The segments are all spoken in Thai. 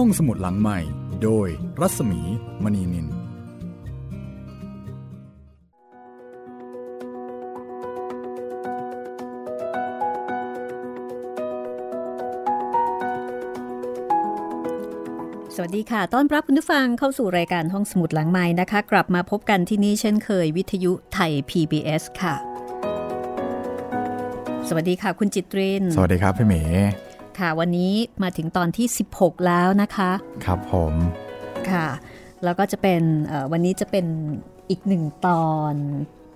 ห้องสมุดหลังใหม่ โดยรัศมีมณีนิน สวัสดีค่ะ ต้อนรับคุณผู้ฟังเข้าสู่รายการห้องสมุดหลังไม้นะคะ กลับมาพบกันที่นี่เช่นเคยวิทยุไทย PBS ค่ะ สวัสดีค่ะ คุณจิตริน สวัสดีครับพี่เมย์ ค่ะ วันนี้มาถึงตอนที่ 16 แล้วนะคะ ครับผมค่ะ แล้วก็จะเป็นเอ่อวันนี้จะเป็นอีกหนึ่งตอน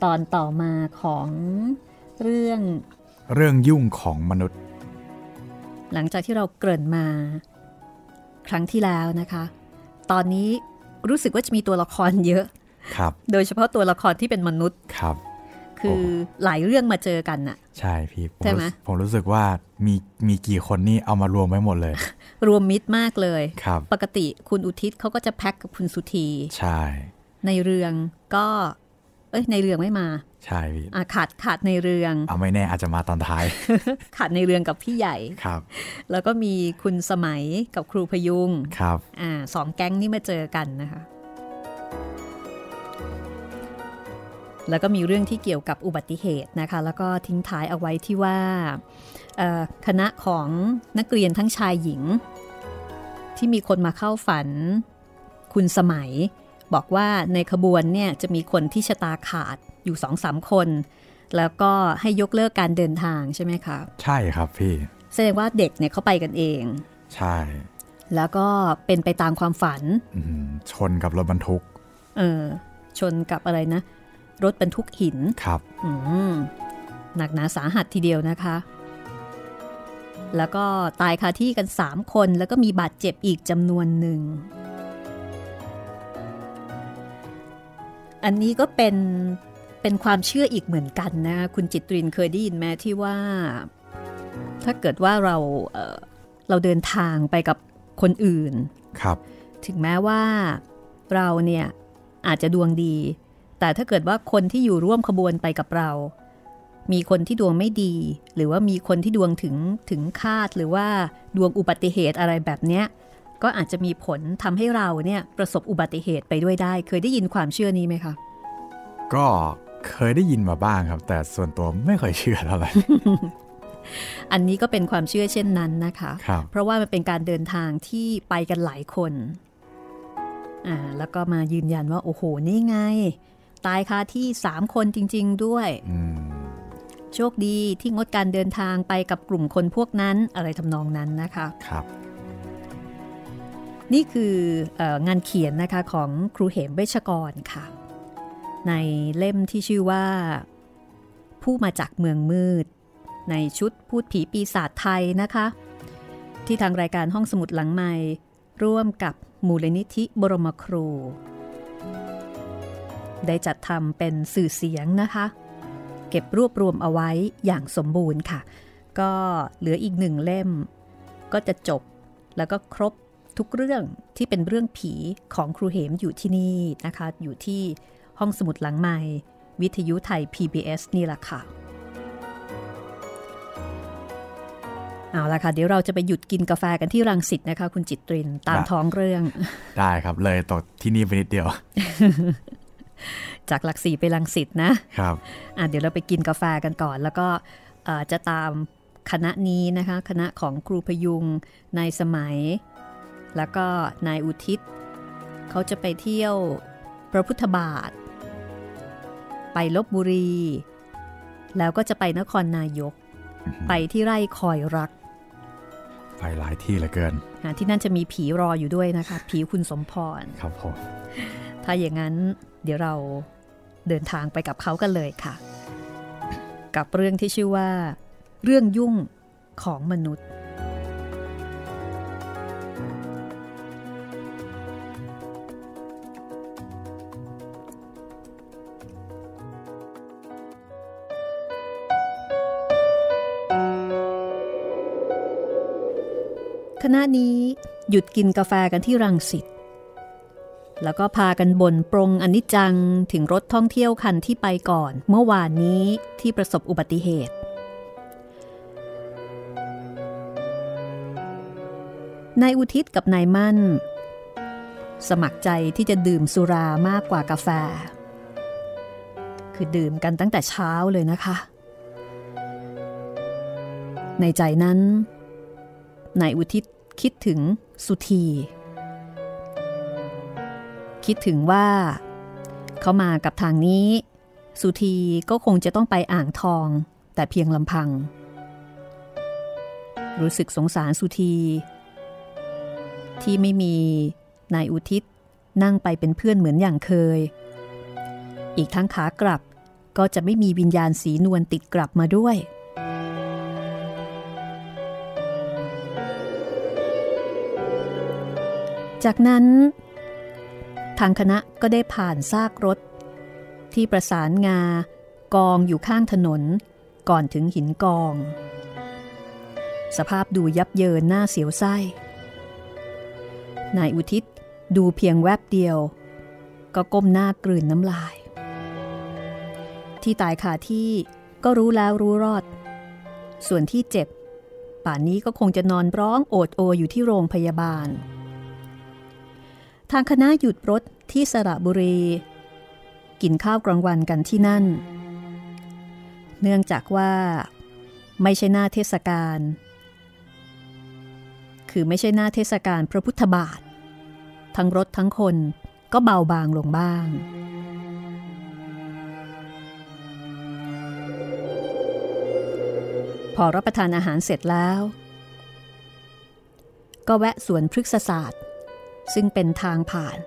ตอนต่อมาของเรื่องเรื่องยุ่งของมนุษย์ หลังจากที่เราเกริ่นมา ครั้งที่แล้วนะคะ ตอนนี้รู้สึกว่าจะมีตัวละครเยอะครับ โดยเฉพาะตัวละครที่เป็นมนุษย์ครับ คือหลายเรื่องมาเจอกันน่ะใช่พี่ผมใช่ไหมรู้ผมรู้สึกว่ามีมีกี่คนนี่เอามารวมไว้หมดเลย รวมมิตรมากเลยครับปกติคุณอุทิศเขาก็จะแพ็คกับคุณสุธีใช่ ในเรืองก็ เอ้ยในเรืองไม่มาใช่พี่อะขาดขาดในเรืองเอาไม่แน่อาจจะมาตอนท้าย ขาดในเรืองกับพี่ใหญ่ครับ แล้วก็มีคุณสมัยกับครูพยุงครับอ่าสองแก๊งนี่มาเจอกันนะคะ แล้วก็มีเรื่องที่เกี่ยวกับอุบัติเหตุนะคะ แล้วก็ทิ้งท้ายเอาไว้ที่ว่าเอ่อคณะของนักเรียนทั้งชายหญิง ที่มีคนมาเข้าฝันคุณสมัย บอกว่าในขบวนเนี่ยจะมีคนที่ชะตาขาดอยู่สองสามคน แล้วก็ให้ยกเลิกการเดินทางใช่ไหมคะใช่ครับพี่ แสดงว่าเด็กเนี่ยเขาไปกันเอง ใช่ แล้วก็เป็นไปตามความฝันอืมชนกับรถบรรทุก เออชนกับอะไรนะ รถบรรทุกหินครับอืมหนักหนาสาหัสทีเดียวนะคะ แล้วก็ตายคาที่กัน 3 คนแล้วก็มีบาดเจ็บอีกจำนวนหนึ่ง อันนี้ก็เป็นเป็นความเชื่ออีกเหมือนกันนะ คุณจิตรินเคยได้ยินไหมที่ว่า ถ้าเกิดว่าเราเอ่อเราเดินทางไปกับคนอื่น ครับ ถึงแม้ว่าเราเนี่ยอาจจะดวงดี แต่ถ้าเกิดว่าคนที่อยู่ร่วมขบวนไปกับเรา มีคนที่ดวงไม่ดี หรือว่ามีคนที่ดวงถึงถึงคาดหรือว่าดวงอุบัติเหตุอะไรแบบเนี้ยก็อาจจะมีผลทำให้เราเนี่ยประสบอุบัติเหตุไปด้วยได้ เคยได้ยินความเชื่อนี้ไหมคะก็เคยได้ยินมาบ้างครับ แต่ส่วนตัวไม่เคยเชื่อเท่าไหร่อันนี้ก็เป็นความเชื่อเช่นนั้นนะคะครับเพราะว่ามันเป็นการเดินทางที่ไปกันหลายคน อ่า แล้วก็มายืนยันว่า โอ้โห นี่ไง ตายคาที่ 3 คนจริง ๆ ด้วยอืมโชคดีที่งดการเดินทางไปกับกลุ่มคนพวกนั้นอะไรทำนองนั้นนะคะครับ นี่คือเอองานเขียนนะคะของครูเหมเวชกรค่ะ ในเล่มที่ชื่อว่า ผู้มาจากเมืองมืด ในชุดพูดผีปีศาจไทยนะคะ ที่ทางรายการห้องสมุดหลังใหม่ร่วมกับมูลนิธิบรมครู ได้จัดทำเป็นสื่อเสียงนะคะ เก็บรวบรวมเอาไว้อย่างสมบูรณ์ค่ะ ก็เหลืออีกหนึ่งเล่ม ก็จะจบแล้วก็ครบทุกเรื่องที่เป็นเรื่องผีของครูเหมอยู่ที่นี่นะคะ อยู่ที่ห้องสมุดหลังใหม่ วิทยุไทย PBS นี่แหละค่ะเอาละค่ะเดี๋ยวเราจะไปหยุดกินกาแฟกันที่รังสิตนะคะ คุณจิตรินตามได้ท้องเรื่อง ได้ครับเลยตกที่นี่ไปนิดเดียว จากหลักสี่ไปรังสิตนะครับอะเดี๋ยวเราไปกินกาแฟกันก่อน แล้วก็เอ่อจะตามคณะนี้นะคะ คณะของครูพยุงนายสมัย แล้วก็นายอุทิศ เขาจะไปเที่ยวพระพุทธบาท ไปลบบุรี แล้วก็จะไปนครนายก ไปที่ไร่คอยรัก ไปหลายที่เหลือเกินอะที่นั่นจะมีผีรออยู่ด้วยนะคะ ผีคุณสมพร ครับผม ถ้าอย่างนั้น เดี๋ยวเราเดินทางไปกับเขากันเลยค่ะ กับเรื่องที่ชื่อว่า เรื่องยุ่งของมนุษย์ คณะนี้หยุดกินกาแฟกันที่รังสิต แล้วก็พากันบ่นปรงอนิจจังถึงรถท่องเที่ยวคันที่ไปก่อน เมื่อวานนี้ที่ประสบอุบัติเหตุ นายอุทิศกับนายมั่น สมัครใจที่จะดื่มสุรามากกว่ากาแฟ คือดื่มกันตั้งแต่เช้าเลยนะคะ ในใจนั้นนายอุทิศคิดถึงสุธี คิดถึงว่า เขามากับทางนี้ สุธีก็คงจะต้องไปอ่างทอง แต่เพียงลำพัง รู้สึกสงสารสุธี ที่ไม่มีนายอุทิศนั่งไปเป็นเพื่อนเหมือนอย่างเคย อีกทั้งขากลับก็จะไม่มีวิญญาณสีนวลติดกลับมาด้วย จากนั้น ทางคณะก็ได้ผ่านซากรถ ที่ประสานงากองอยู่ข้างถนน ก่อนถึงหินกอง สภาพดูยับเยินหน้าเสียวไส้ นายอุทิศดูเพียงแวบเดียว ก็ก้มหน้ากลืนน้ำลาย ที่ตายขาที่ก็รู้แล้วรู้รอด ส่วนที่เจ็บ ป่านนี้ก็คงจะนอนร้องโอดโออยู่ที่โรงพยาบาล ทางคณะหยุดรถที่สระบุรี กินข้าวกลางวันกันที่นั่น เนื่องจากว่า ไม่ใช่หน้าเทศกาล คือไม่ใช่หน้าเทศกาลพระพุทธบาท ทั้งรถทั้งคนก็เบาบางลงบ้าง พอรับประทานอาหารเสร็จแล้ว ก็แวะสวนพฤกษศาสตร์ ซึ่งเป็นทางผ่าน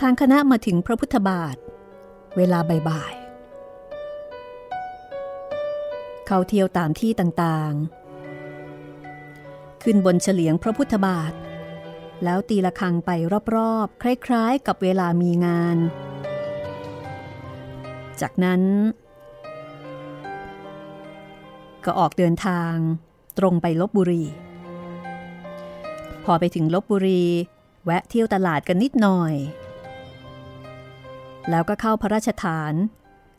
ทางคณะมาถึงพระพุทธบาท เวลาบ่ายๆเขาเที่ยวตามที่ต่างๆ ขึ้นบนเฉลียงพระพุทธบาท แล้วตีละครังไปรอบๆ คล้ายๆ กับเวลามีงาน จากนั้น ก็ออกเดินทางตรงไปลบบุรี พอไปถึงลบบุรี แวะเที่ยวตลาดกันนิดหน่อย แล้วก็เข้าพระราชฐาน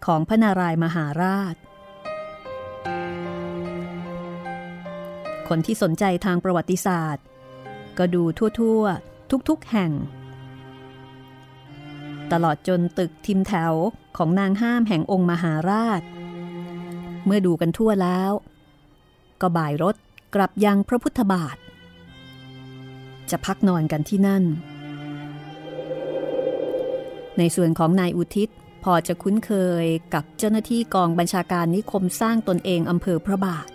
ของพระนารายมหาราช คนที่สนใจทางประวัติศาสตร์ ก็ดูทั่วๆ ทุกๆแห่ง ตลอดจนตึกทิมแถวของนางห้ามแห่งองค์มหาราช เมื่อดูกันทั่วแล้ว ก็บ่ายรถกลับยังพระพุทธบาท จะพักนอนกันที่นั่น ในส่วนของนายอุทิศพอจะคุ้นเคยกับเจ้าหน้าที่กองบัญชาการนิคมสร้างตนเองอำเภอพระบาท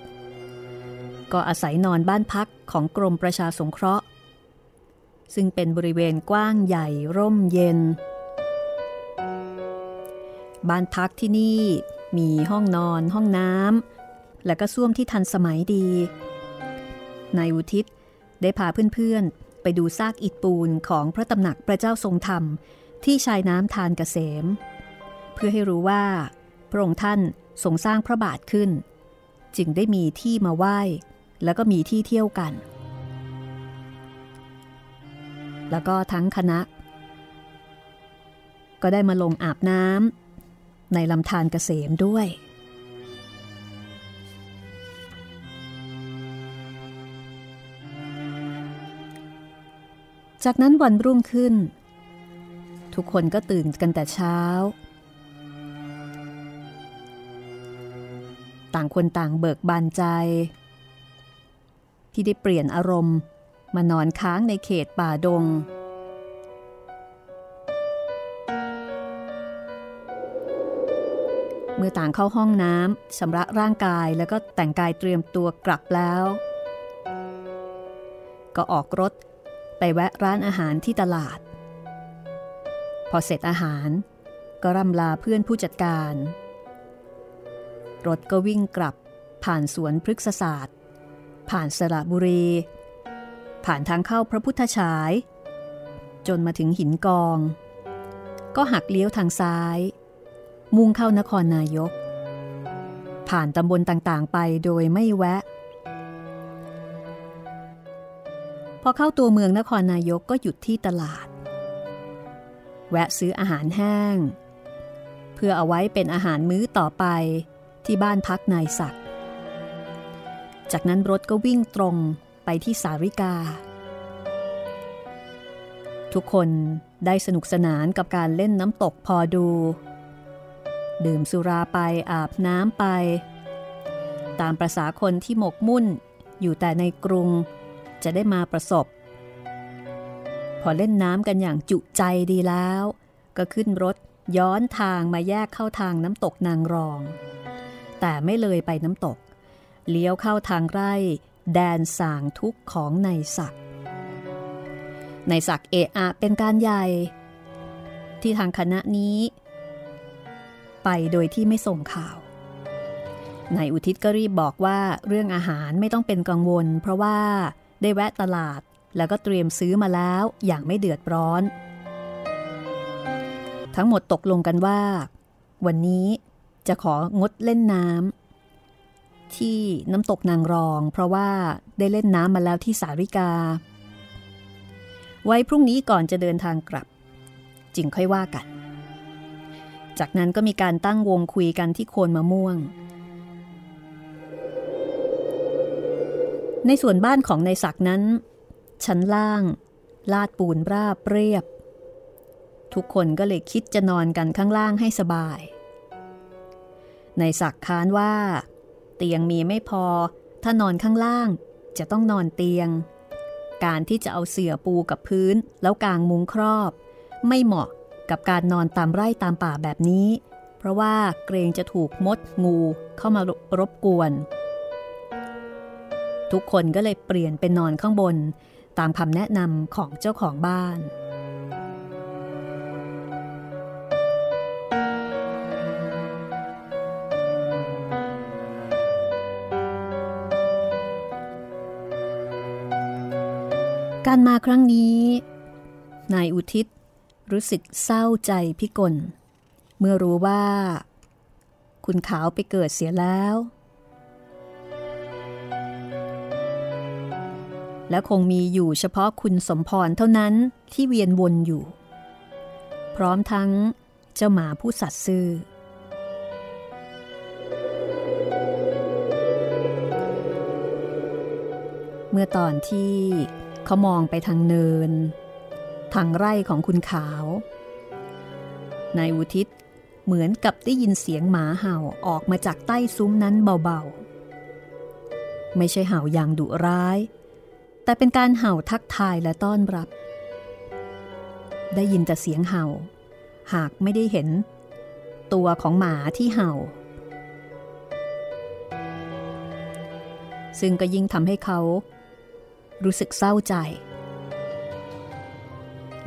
ก็อาศัยนอนบ้านพักของกรมประชาสงเคราะห์ ซึ่งเป็นบริเวณกว้างใหญ่ร่มเย็น บ้านพักที่นี่ มีห้องนอน ห้องน้ำและก็ส้วมที่ทันสมัยดี นายอุทิศได้พาเพื่อนๆ ไปดูซากอิฐปูนของพระตำหนักพระเจ้าทรงธรรม ที่ชายน้ำทานกเกษม เพื่อให้รู้ว่า พระองค์ท่านทรงสร้างพระบาทขึ้น จึงได้มีที่มาไหว้ แล้วก็มีที่เที่ยวกัน แล้วก็ทั้งคณะ ก็ได้มาลงอาบน้ำ ในลำธารเกษมด้วย จากนั้นวันรุ่งขึ้น ทุกคนก็ตื่นกันแต่เช้า ต่างคนต่างเบิกบานใจ ที่ได้เปลี่ยนอารมณ์มานอนค้างในเขตป่าดง เมื่อต่างเข้าห้องน้ำชำระร่างกายแล้วก็แต่งกายเตรียมตัวกลับแล้ว ก็ออกรถไปแวะร้านอาหารที่ตลาด พอเสร็จอาหาร ก็ร่ำลาเพื่อนผู้จัดการ รถก็วิ่งกลับผ่านสวนพฤกษศาสตร์ ผ่านสระบุรี ผ่านทางเข้าพระพุทธฉาย จนมาถึงหินกอง ก็หักเลี้ยวทางซ้าย มุ่งเข้านครนายก ผ่านตำบลต่างๆ ไปโดยไม่แวะ พอเข้าตัวเมืองนครนายกก็หยุดที่ตลาด แวะซื้ออาหารแห้ง เพื่อเอาไว้เป็นอาหารมื้อต่อไปที่บ้านพักนายศักดิ์จากนั้นรถก็วิ่งตรงไปที่สาริกา ทุกคนได้สนุกสนานกับการเล่นน้ำตกพอดู ดื่มสุราไปอาบน้ำไป ตามประษาคนที่หมกมุ่นอยู่แต่ในกรุงจะได้มาประสบ พอเล่นน้ำกันอย่างจุใจดีแล้ว ก็ขึ้นรถย้อนทางมาแยกเข้าทางน้ำตกนางรอง แต่ไม่เลยไปน้ำตก เลี้ยวเข้าทางไร่ แดนสางทุกของในศักในศักเอะอะเป็นการใหญ่ ที่ทางคณะนี้ ไปโดยที่ไม่ส่งข่าวนายอุทิศก็รีบบอกว่าเรื่องอาหารไม่ต้องเป็นกังวล เพราะว่าได้แวะตลาดแล้วก็เตรียมซื้อมาแล้วอย่างไม่เดือดร้อน ทั้งหมดตกลงกันว่า วันนี้จะของดเล่นน้ำที่น้ำตกนางรอง เพราะว่าได้เล่นน้ำมาแล้วที่สาริกา ไว้พรุ่งนี้ก่อนจะเดินทางกลับ จึงค่อยว่ากัน จากนั้นก็มีการตั้งวงคุยกันที่โคนมะม่วง ในส่วนบ้านของนายศักนั้น ชั้นล่าง ลาดปูนราบเรียบ ทุกคนก็เลยคิดจะนอนกันข้างล่างให้สบายนายศักค้านว่า เตียงมีไม่พอ ถ้านอนข้างล่างจะต้องนอนเตียง การที่จะเอาเสื่อปูกับพื้นแล้วกางมุ้งครอบ ไม่เหมาะ กับการนอนตามไร่ตามป่าแบบนี้ เพราะว่าเกรงจะถูกมดงูเข้ามารบกวน ทุกคนก็เลยเปลี่ยนเป็นนอนข้างบนตามคำแนะนำของเจ้าของบ้านการมาครั้งนี้ นายอุทิศ รู้สึกเศร้าใจพิกล เมื่อรู้ว่า คุณขาวไปเกิดเสียแล้ว และคงมีอยู่เฉพาะคุณสมพรเท่านั้นที่เวียนวนอยู่ พร้อมทั้งเจ้าหมาผู้สัตย์ซื่อเมื่อตอนที่เขามองไปทางเนิน ทางไร่ของคุณขาวนายอุทิศเหมือนกับได้ยินเสียงหมาเห่าออกมาจากใต้ซุ้มนั้นเบาๆ ไม่ใช่เห่าอย่างดุร้าย แต่เป็นการเห่าทักทายและต้อนรับ ได้ยินแต่เสียงเห่า หากไม่ได้เห็น ตัวของหมาที่เห่า ซึ่งก็ยิ่งทำให้เขา รู้สึกเศร้าใจ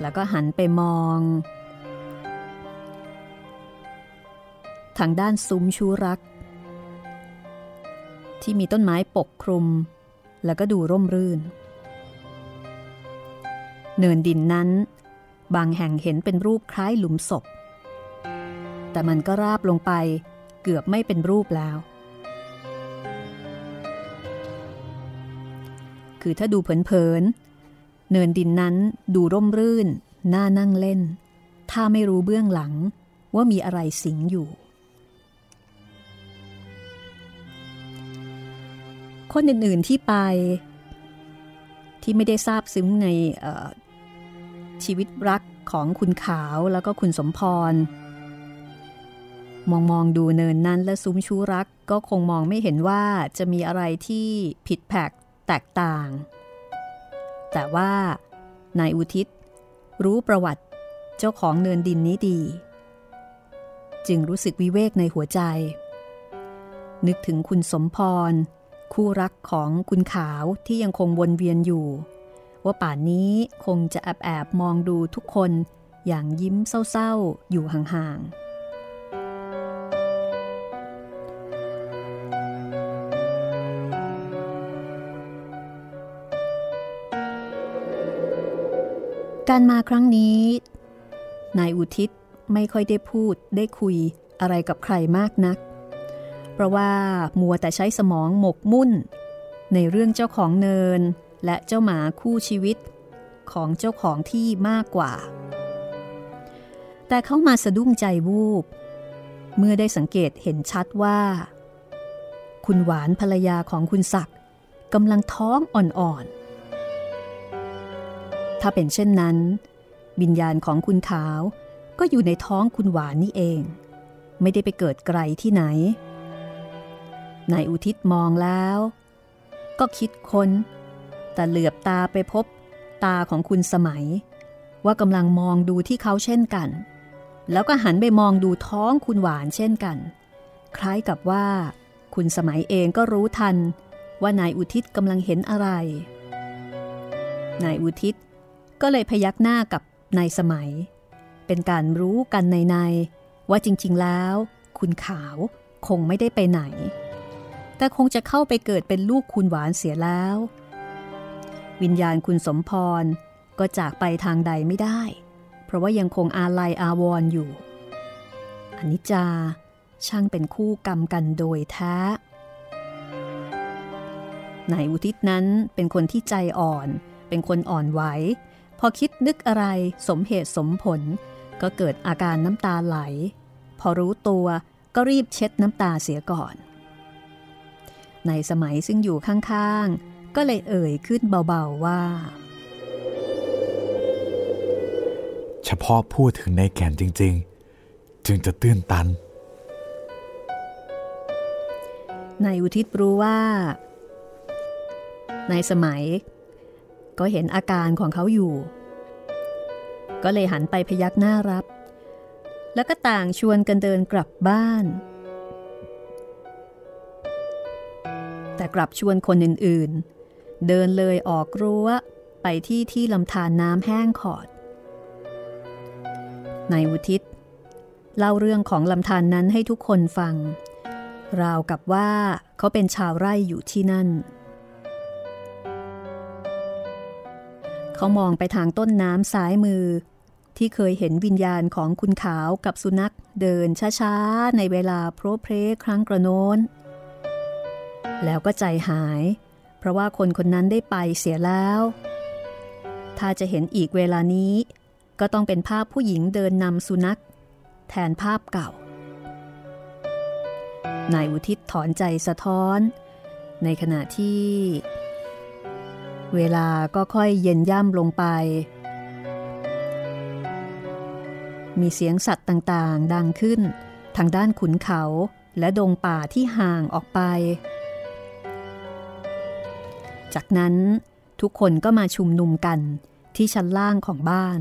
แล้วก็หันไปมอง ทางด้านซุ้มชูรัก ที่มีต้นไม้ปกคลุม แล้วก็ดูร่มรื่น เนินดินนั้น บางแห่งเห็นเป็นรูปคล้ายหลุมศพ แต่มันก็ราบลงไปเกือบไม่เป็นรูปแล้ว คือถ้าดูเผินๆ เนินดินนั้นดูร่มรื่น น่านั่งเล่น ถ้าไม่รู้เบื้องหลังว่ามีอะไรสิงอยู่ คนอื่นๆที่ไป ที่ไม่ได้ทราบซึ้งในชีวิตรักของคุณขาวแล้วก็คุณสมพร มองมองดูเนินนั้นและซุ้มชูรักก็คงมองไม่เห็นว่าจะมีอะไรที่ผิดแผกแตกต่าง แต่ว่านายอุทิศ รู้ประวัติเจ้าของเนินดินนี้ดี จึงรู้สึกวิเวกในหัวใจ นึกถึงคุณสมพร คู่รักของคุณขาวที่ยังคงวนเวียนอยู่ ว่าป่านนี้คงจะแอบแอบมองดูทุกคนอย่างยิ้มเศร้าๆ อยู่ห่างๆ การมาครั้งนี้ นายอุทิศไม่ค่อยได้พูดได้คุยอะไรกับใครมากนัก เพราะว่ามัวแต่ใช้สมองหมกมุ่น ในเรื่องเจ้าของเนิน และเจ้าหมาคู่ชีวิตของเจ้าของที่มากกว่า แต่เขามาสะดุ้งใจวูบ เมื่อได้สังเกตเห็นชัดว่า คุณหวานภรรยาของคุณศักดิ์กำลังท้องอ่อนๆ ถ้าเป็นเช่นนั้น วิญญาณของคุณขาวก็อยู่ในท้องคุณหวานนี่เอง ไม่ได้ไปเกิดไกลที่ไหน นายอุทิศมองแล้ว ก็คิดคน้น แต่เหลือบตาไปพบตาของคุณสมัย ว่ากำลังมองดูที่เขาเช่นกัน แล้วก็หันไปมองดูท้องคุณหวานเช่นกัน คล้ายกับว่า คุณสมัยเองก็รู้ทัน ว่านายอุทิศกำลังเห็นอะไร นายอุทิศ ก็เลยพยักหน้ากับนายสมัย เป็นการรู้กันในในว่าจริง ๆ แล้ว คุณขาวคงไม่ได้ไปไหน แต่คงจะเข้าไปเกิดเป็นลูกคุณหวานเสียแล้ว วิญญาณคุณสมพรก็จากไปทางใดไม่ได้ เพราะว่ายังคงอาลัยอาวรออยู่อนิจจาช่างเป็นคู่กรรมกันโดยแท้นายอุทิศนั้นเป็นคนที่ใจอ่อน เป็นคนอ่อนไหว อคิดนึกอะไรสมเหตุสมผล ก็เกิดอาการน้ำตาไหล พอรู้ตัวก็รีบเช็ดน้ำตาเสียก่อน ในสมัยซึ่งอยู่ข้างๆ ก็เลยเอ่ยขึ้นเบาๆว่า เฉพาะพูดถึงในแก่นจริง ๆ จึงจะตื้นตันนายอุทิศรู้ว่า ในสมัย ก็เห็นอาการของเขาอยู่ ก็เลยหันไปพยักหน้ารับ แล้วก็ต่างชวนกันเดินกลับบ้าน แต่กลับชวนคนอื่นๆ เดินเลยออกรั้วไปที่ที่ลำธารน้ำแห้งขอดนายอุทิศเล่าเรื่องของลำธารนนั้นให้ทุกคนฟัง ราวกับว่าเขาเป็นชาวไร่อยู่ที่นั่น เขามองไปทางต้นน้ำซ้ายมือ ที่เคยเห็นวิญญาณของคุณขาวกับสุนัขเดินช้าๆ ในเวลาโพรเพรครั้งกระโน้น แล้วก็ใจหาย เพราะว่าคนคนนั้นได้ไปเสียแล้ว ถ้าจะเห็นอีกเวลานี้ ก็ต้องเป็นภาพผู้หญิงเดินนำสุนัข แทนภาพเก่านายอุทิศถอนใจสะท้อน ในขณะที่ เวลาก็ค่อยเย็นย่ำลงไป มีเสียงสัตว์ต่างๆ ดังขึ้น ทางด้านขุนเขาและดงป่าที่ห่างออกไป จากนั้นทุกคนก็มาชุมนุมกันที่ชั้นล่างของบ้าน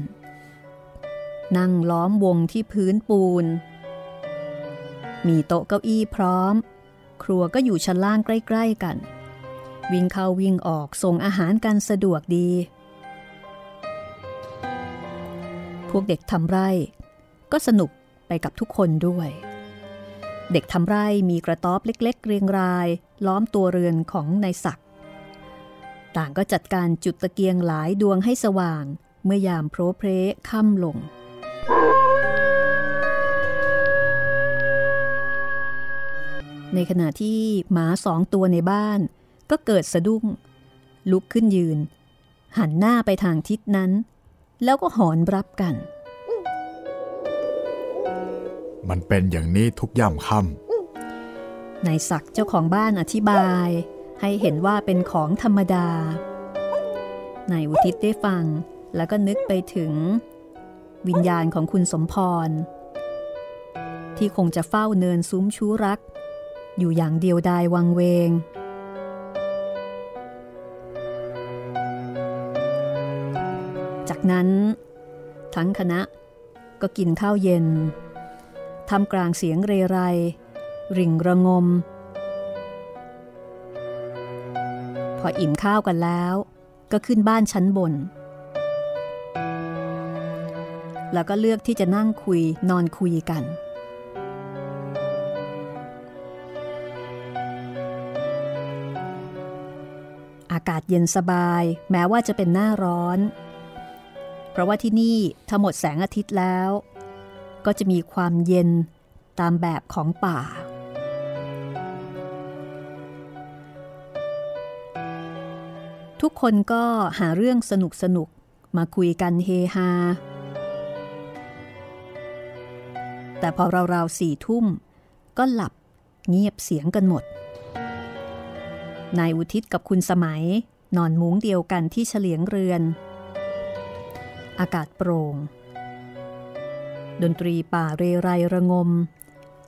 นั่งล้อมวงที่พื้นปูน มีโต๊ะเก้าอี้พร้อม ครัวก็อยู่ชั้นล่างใกล้ ๆกัน วิ่งเข้าวิ่งออกส่งอาหารกันสะดวกดี พวกเด็กทำไร่ ก็สนุกไปกับทุกคนด้วย เด็กทำไร่มีกระต๊อบเล็ก ๆ เรียงราย ล้อมตัวเรือนของนายศักดิ์ต่างก็จัดการจุดตะเกียงหลายดวงให้สว่าง เมื่อยามโพรเพรค่ำลง ในขณะที่หมาสองตัวในบ้าน ก็เกิดสะดุ้ง ลุกขึ้นยืน หันหน้าไปทางทิศนั้น แล้วก็หอนรับกัน มันเป็นอย่างนี้ทุกย่ำค่ำนายศักเจ้าของบ้านอธิบาย ให้เห็นว่าเป็นของธรรมดานายอุทิศได้ฟัง แล้วก็นึกไปถึง วิญญาณของคุณสมพร ที่คงจะเฝ้าเนินซุ้มชูรัก อยู่อย่างเดียวดายวังเวง จากนั้น ทั้งคณะก็กินข้าวเย็นทำกลางเสียงเรไร ริ่งระงม พออิ่มข้าวกันแล้วก็ขึ้นบ้านชั้นบน แล้วก็เลือกที่จะนั่งคุยนอนคุยกัน อากาศเย็นสบายแม้ว่าจะเป็นหน้าร้อน เพราะว่าที่นี่ถ้าหมดแสงอาทิตย์แล้ว ก็จะมีความเย็นตามแบบของป่า ทุกคนก็หาเรื่องสนุกสนุกมาคุยกันเฮฮา แต่พอราวๆสี่ทุ่ม ก็หลับเงียบเสียงกันหมด นายอุทิศกับคุณสมัยนอนมุ้งเดียวกันที่เฉลียงเรือน อากาศโปร่ง ดนตรีป่าเรไรระงม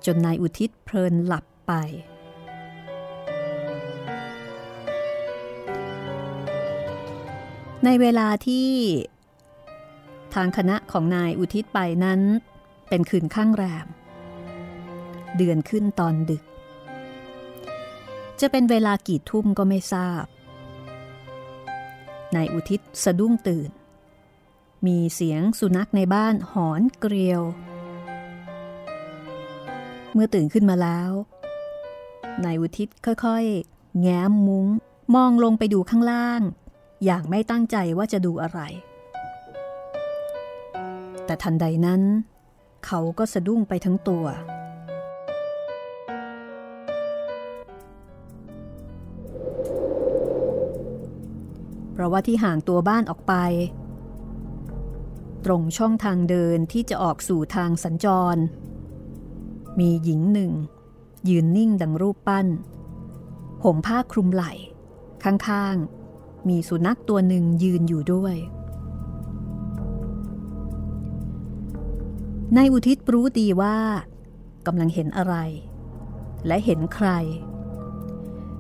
จนนายอุทิศเพลินหลับไป ในเวลาที่ทางคณะของนายอุทิศไปนั้น เป็นคืนข้างแรม เดือนขึ้นตอนดึก จะเป็นเวลากี่ทุ่มก็ไม่ทราบนายอุทิศสะดุ้งตื่น มีเสียงสุนัขในบ้านหอนเกลียว เมื่อตื่นขึ้นมาแล้วนายอุทิศค่อยๆ แง้มมุง้ง มองลงไปดูข้างล่าง อย่างไม่ตั้งใจว่าจะดูอะไร แต่ทันใดนั้น เขาก็สะดุ้งไปทั้งตัว เพราะว่าที่ห่างตัวบ้านออกไป ตรงช่องทางเดินที่จะออกสู่ทางสัญจร มีหญิงหนึ่ง ยืนนิ่งดังรูปปั้น ห่มผ้าคลุมไหล่ ข้างๆ มีสุนัขตัวหนึ่งยืนอยู่ด้วยนายอุทิศรู้ดีว่ากำลังเห็นอะไร และเห็นใคร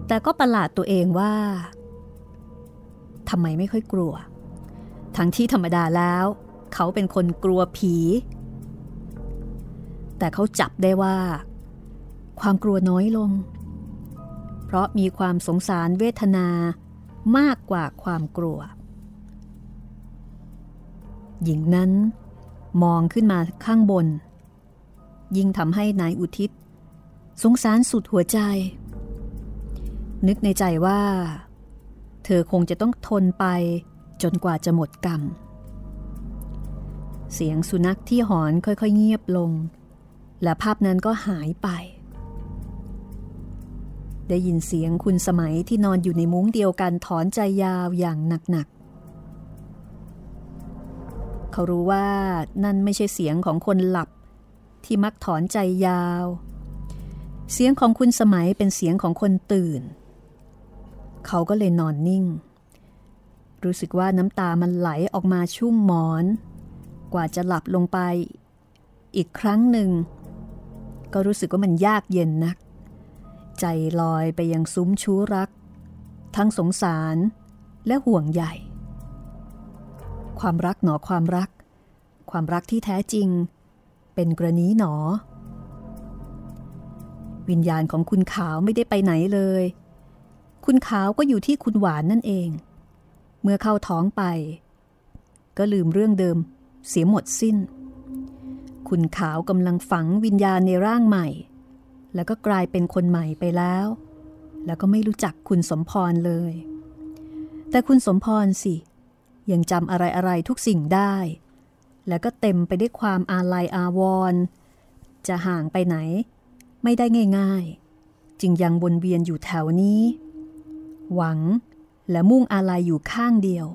แต่ก็ประหลาดตัวเองว่าทำไมไม่ค่อยกลัว ทั้งที่ธรรมดาแล้ว เขาเป็นคนกลัวผี แต่เขาจับได้ว่า ความกลัวน้อยลง เพราะมีความสงสารเวทนามากกว่าความกลัว หญิงนั้นมองขึ้นมาข้างบน ยิ่งทำให้นายอุทิศ สงสารสุดหัวใจ นึกในใจว่า เธอคงจะต้องทนไปจนกว่าจะหมดกรรม เสียงสุนัขที่หอนค่อยๆเงียบลง และภาพนั้นก็หายไป ได้ยินเสียงคุณสมัยที่นอนอยู่ในมุ้งเดียวกันถอนใจยาวอย่างหนักๆ เขารู้ว่านั่นไม่ใช่เสียงของคนหลับที่มักถอนใจยาว เสียงของคุณสมัยเป็นเสียงของคนตื่น เขาก็เลยนอนนิ่ง รู้สึกว่าน้ำตามันไหลออกมาชุ่มหมอน กว่าจะหลับลงไป อีกครั้งหนึ่ง ก็รู้สึกว่ามันยากเย็นนัก ใจลอยไปยังซุ้มชู้รัก ทั้งสงสารและห่วงใหญ่ ความรักหนอความรัก ความรักที่แท้จริง เป็นกรณีหนอ วิญญาณของคุณขาวไม่ได้ไปไหนเลย คุณขาวก็อยู่ที่คุณหวานนั่นเอง เมื่อเข้าท้องไป ก็ลืมเรื่องเดิม เสียหมดสิ้น คุณขาวกำลังฝังวิญญาณในร่างใหม่ แล้วก็กลายเป็นคนใหม่ไปแล้ว แล้วก็ไม่รู้จักคุณสมพรเลย แต่คุณสมพรสิ ยังจำอะไรอะไรทุกสิ่งได้ แล้วก็เต็มไปด้วยความอาลัยอาวรณ์จะห่างไปไหน ไม่ได้ง่าย ๆ จึงยังวนเวียนอยู่แถวนี้ หวังและมุ่งอาลัยอยู่ข้างเดียว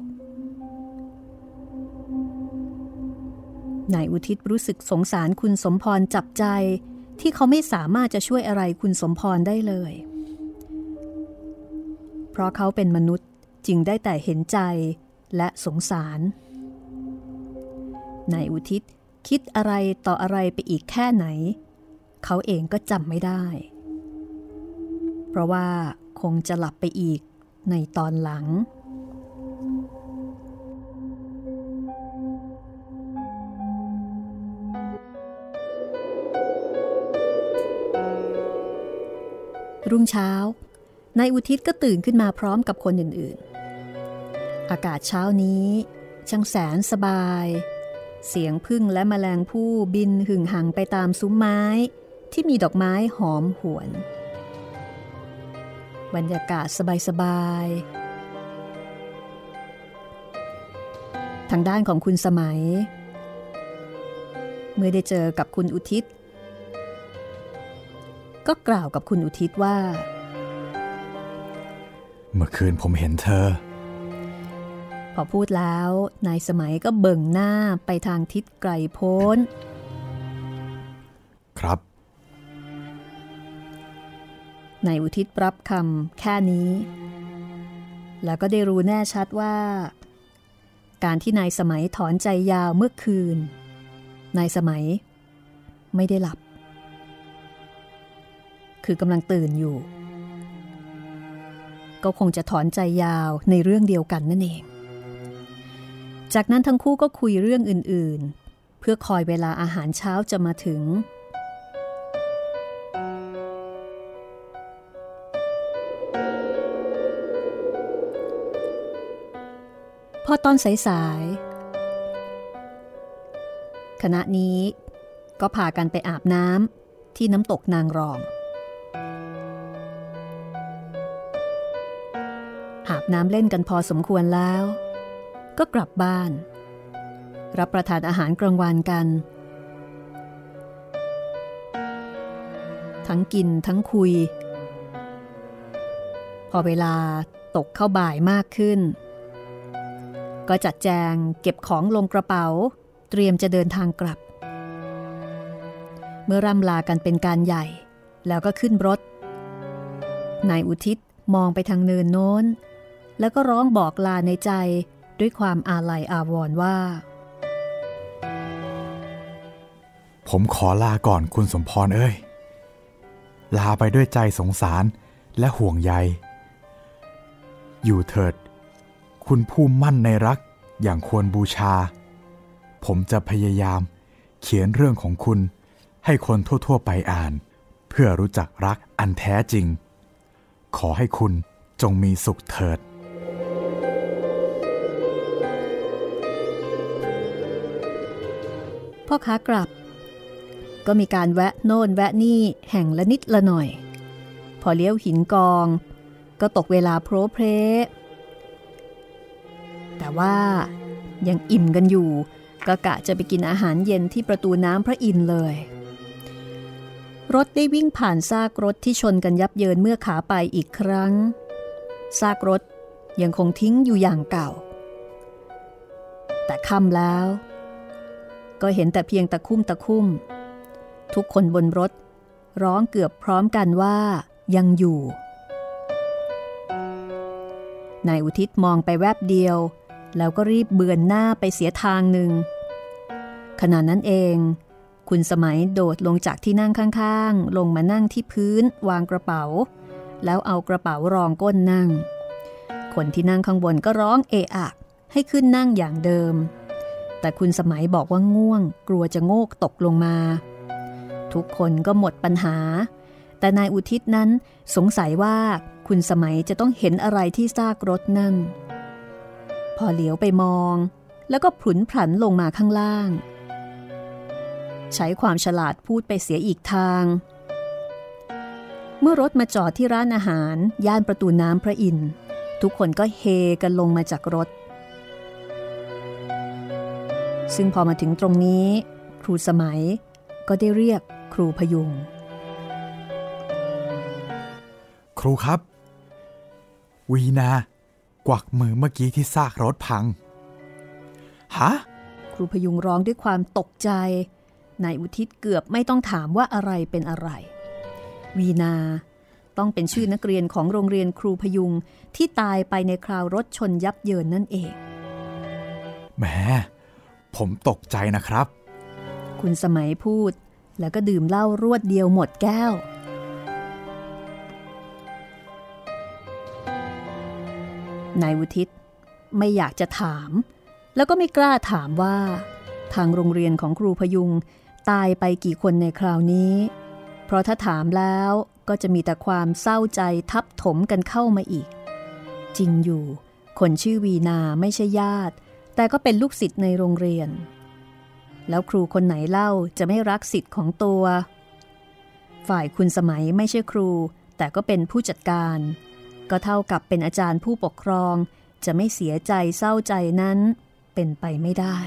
นายอุทิศรู้สึกสงสารคุณสมพรจับใจ ที่เขาไม่สามารถจะช่วยอะไรคุณสมพรได้เลย เพราะเขาเป็นมนุษย์จึงได้แต่เห็นใจและสงสาร นายอุทิศคิดอะไรต่ออะไรไปอีกแค่ไหน เขาเองก็จำไม่ได้ เพราะว่าคงจะหลับไปอีกในตอนหลัง รุ่งเช้านายอุทิศก็ตื่นขึ้นมาพร้อมกับคนอื่นๆ อากาศเช้านี้ช่างแสนสบาย เสียงพึ่งและแมลงผู้บินหึ่งหังไปตามซุ้มไม้ที่มีดอกไม้หอมหวน บรรยากาศสบายๆ ทางด้านของคุณสมัย เมื่อได้เจอกับคุณอุทิศ ก็กล่าวกับคุณอุทิศว่า เมื่อคืนผมเห็นเธอ พอพูดแล้วนายสมัยก็เบิ่งหน้าไปทางทิศไกลโพ้น ครับนายอุทิศรับคำแค่นี้ แล้วก็ได้รู้แน่ชัดว่า การที่นายสมัยถอนใจยาวเมื่อคืน นายสมัยไม่ได้หลับ คือกำลังตื่นอยู่ ก็คงจะถอนใจยาวในเรื่องเดียวกันนั่นเอง จากนั้นทั้งคู่ก็คุยเรื่องอื่นๆ เพื่อคอยเวลาอาหารเช้าจะมาถึงพอตอนสายๆ คณะนี้ก็พากันไปอาบน้ำที่น้ำตกนางรอง อาบน้ำเล่นกันพอสมควรแล้ว ก็กลับบ้าน รับประทานอาหารกลางวันกัน ทั้งกินทั้งคุย พอเวลาตกเข้าบ่ายมากขึ้น ก็จัดแจงเก็บของลงกระเป๋า เตรียมจะเดินทางกลับ เมื่อร่ำลากันเป็นการใหญ่ แล้วก็ขึ้นรถนายอุทิศมองไปทางเนินโน้น แล้วก็ร้องบอกลาในใจด้วยความอาลัยอาวรณ์ว่า ผมขอลาก่อนคุณสมพรเอ้ย ลาไปด้วยใจสงสารและห่วงใย อยู่เถิด คุณผู้มั่นในรักอย่างควรบูชา ผมจะพยายามเขียนเรื่องของคุณให้คนทั่ว ๆ ไปอ่าน เพื่อรู้จักรักอันแท้จริง ขอให้คุณจงมีสุขเถิด พ่อค้ากลับ ก็มีการแวะโน่นแวะนี่แห่งละนิดละหน่อย พอเลี้ยวหินกอง ก็ตกเวลาโพรเพรแต่ว่ายังอิ่มกันอยู่ก็กะจะไปกินอาหารเย็นที่ประตูน้ำพระอินทเลย รถได้วิ่งผ่านซากรถที่ชนกันยับเยินเมื่อขาไปอีกครั้ง ซากรถยังคงทิ้งอยู่อย่างเก่า แต่ค่ำแล้ว ก็เห็นแต่เพียงตะคุ่มตะคุ่ม ทุกคนบนรถ ร้องเกือบพร้อมกันว่ายังอยู่ นายอุทิศมองไปแวบเดียว แล้วก็รีบเบือนหน้าไปเสียทางหนึ่ง ขณะนั้นเอง คุณสมัยโดดลงจากที่นั่งข้างๆ ลงมานั่งที่พื้น วางกระเป๋า แล้วเอากระเป๋ารองก้นนั่ง คนที่นั่งข้างบนก็ร้องเอะอะให้ขึ้นนั่งอย่างเดิม แต่คุณสมัยบอกว่าง่วง กลัวจะโงกตกลงมา ทุกคนก็หมดปัญหา แต่นายอุทิศนั้นสงสัยว่าคุณสมัยจะต้องเห็นอะไรที่ซากรถนั่น พอเหลียวไปมอง แล้วก็ผุนผันลงมาข้างล่าง ใช้ความฉลาดพูดไปเสียอีกทาง เมื่อรถมาจอดที่ร้านอาหาร ย่านประตูน้ำพระอินทร์ทุกคนก็เฮกันลงมาจากรถ ซึ่งพอมาถึงตรงนี้ ครูสมัยก็ได้เรียกครูพยุง ครูครับ วีนาวักมือเมื่อกี้ที่ซากรถพัง ฮะ ครูพยุงร้องด้วยความตกใจ นายอุทิศเกือบไม่ต้องถามว่าอะไรเป็นอะไร วีนาต้องเป็นชื่อนักเรียนของโรงเรียนครูพยุงที่ตายไปในคราวรถชนยับเยินนั่นเอง แหม ผมตกใจนะครับ คุณสมัยพูดแล้วก็ดื่มเหล้ารวดเดียวหมดแก้ว นายวุทิศไม่อยากจะถาม แล้วก็ไม่กล้าถามว่า ทางโรงเรียนของครูพยุงตายไปกี่คนในคราวนี้ เพราะถ้าถามแล้วก็จะมีแต่ความเศร้าใจทับถมกันเข้ามาอีก จริงอยู่ คนชื่อวีนาไม่ใช่ญาติ แต่ก็เป็นลูกศิษย์ในโรงเรียน แล้วครูคนไหนเล่าจะไม่รักศิษย์ของตัว ฝ่ายคุณสมัยไม่ใช่ครู แต่ก็เป็นผู้จัดการ ก็เท่ากับเป็นอาจารย์ผู้ปกครองจะไม่เสียใจเศร้าใจนั้น เป็นไปไม่ได้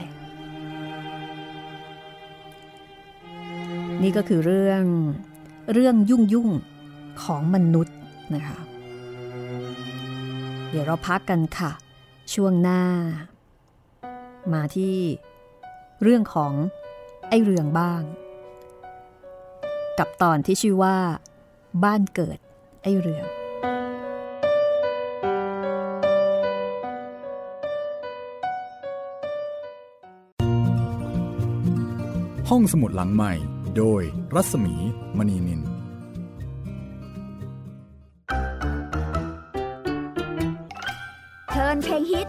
นี่ก็คือเรื่อง เรื่องยุ่งยุ่งของมนุษย์นะคะ เดี๋ยวเราพักกันค่ะ ช่วงหน้า มาที่เรื่องของไอ้เรื่องบ้าง กับตอนที่ชื่อว่า บ้านเกิดไอ้เรือง ห้องสมุดหลังใหม่ โดยรัศมีมณีนินเทิร์นเพลงฮิต